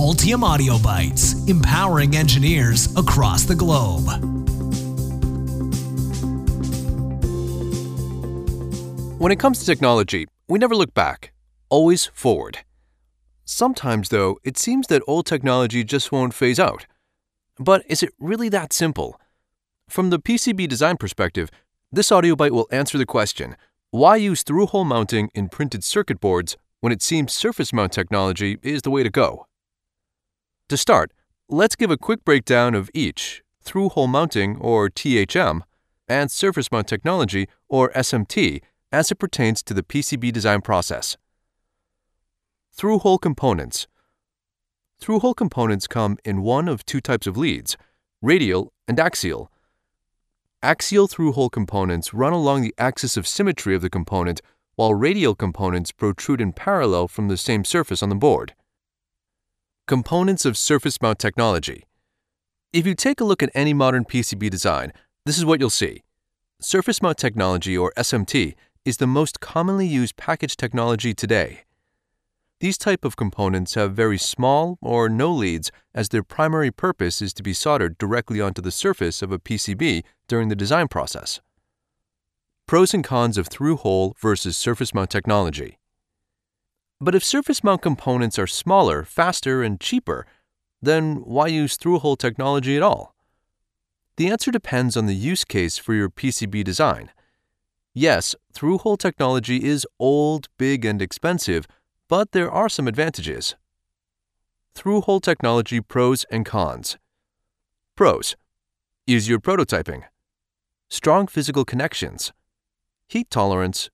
Altium Audio Bytes, empowering engineers across the globe. When it comes to technology, we never look back, always forward. Sometimes, though, it seems that old technology just won't phase out. But is it really that simple? From the PCB design perspective, this audio bite will answer the question why use through hole mounting in printed circuit boards when it seems surface mount technology is the way to go. To start, let's give a quick breakdown of each through hole mounting, or THM, and surface mount technology, or SMT, as it pertains to the PCB design process. Through hole components. Through hole components come in one of two types of leads radial and axial. Axial through hole components run along the axis of symmetry of the component while radial components protrude in parallel from the same surface on the board. Components of surface mount technology. If you take a look at any modern PCB design, this is what you'll see. Surface mount technology, or SMT, is the most commonly used package technology today. These type of components have very small or no leads as their primary purpose is to be soldered directly onto the surface of a PCB during the design process. Pros and cons of through hole versus surface mount technology. But if surface mount components are smaller, faster, and cheaper, then why use through hole technology at all? The answer depends on the use case for your PCB design. Yes, through hole technology is old, big, and expensive, but there are some advantages. Through hole technology pros and cons. Pros Easier prototyping, strong physical connections heat tolerance,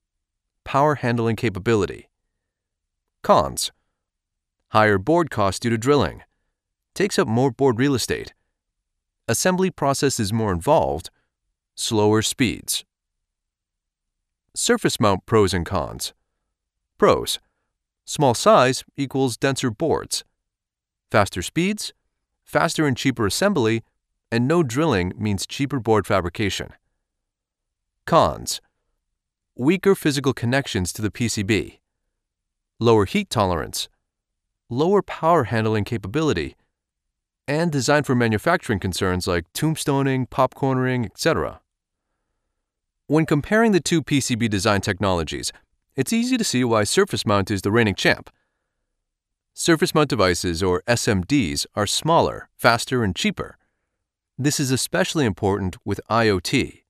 power handling capability. Cons. Higher board cost due to drilling, takes up more board real estate, assembly process is more involved, slower speeds. Surface mount pros and cons. Pros. Small size equals denser boards, faster speeds, faster and cheaper assembly, and no drilling means cheaper board fabrication. Cons. Weaker physical connections to the PCB, lower heat tolerance, lower power handling capability, and designed for manufacturing concerns like tombstoning, popcornering, etc. When comparing the two PCB design technologies, it's easy to see why surface mount is the reigning champ. Surface mount devices, or SMDs, are smaller, faster, and cheaper. This is especially important with IoT.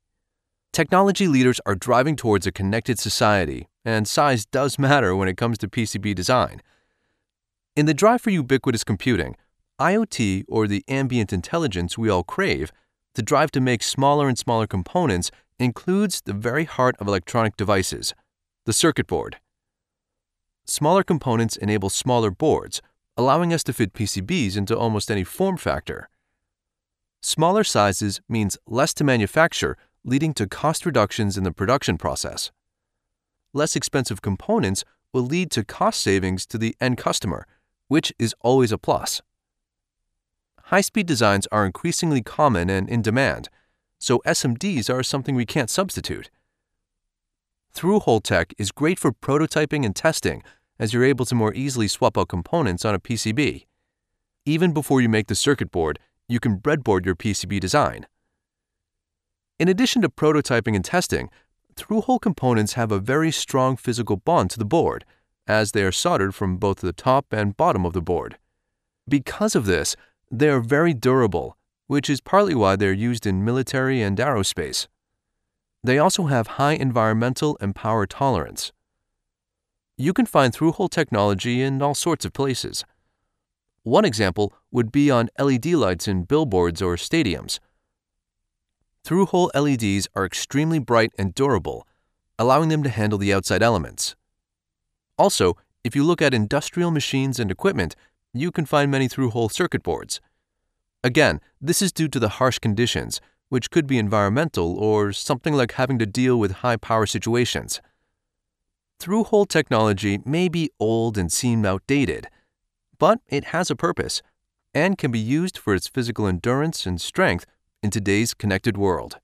Technology leaders are driving towards a connected society, and size does matter when it comes to PCB design. In the drive for ubiquitous computing, IoT, or the ambient intelligence we all crave, the drive to make smaller and smaller components includes the very heart of electronic devices, the circuit board. Smaller components enable smaller boards, allowing us to fit PCBs into almost any form factor. Smaller sizes means less to manufacture leading to cost reductions in the production process. Less expensive components will lead to cost savings to the end customer, which is always a plus. High speed designs are increasingly common and in demand, so SMDs are something we can't substitute. Through hole tech is great for prototyping and testing, as you're able to more easily swap out components on a PCB. Even before you make the circuit board, you can breadboard your PCB design. In addition to prototyping and testing, through-hole components have a very strong physical bond to the board, as they are soldered from both the top and bottom of the board. Because of this, they are very durable, which is partly why they are used in military and aerospace. They also have high environmental and power tolerance. You can find through-hole technology in all sorts of places. One example would be on LED lights in billboards or stadiums. Through hole LEDs are extremely bright and durable, allowing them to handle the outside elements. Also, if you look at industrial machines and equipment, you can find many through hole circuit boards. Again, this is due to the harsh conditions, which could be environmental or something like having to deal with high power situations. Through hole technology may be old and seem outdated, but it has a purpose and can be used for its physical endurance and strength in today's connected world.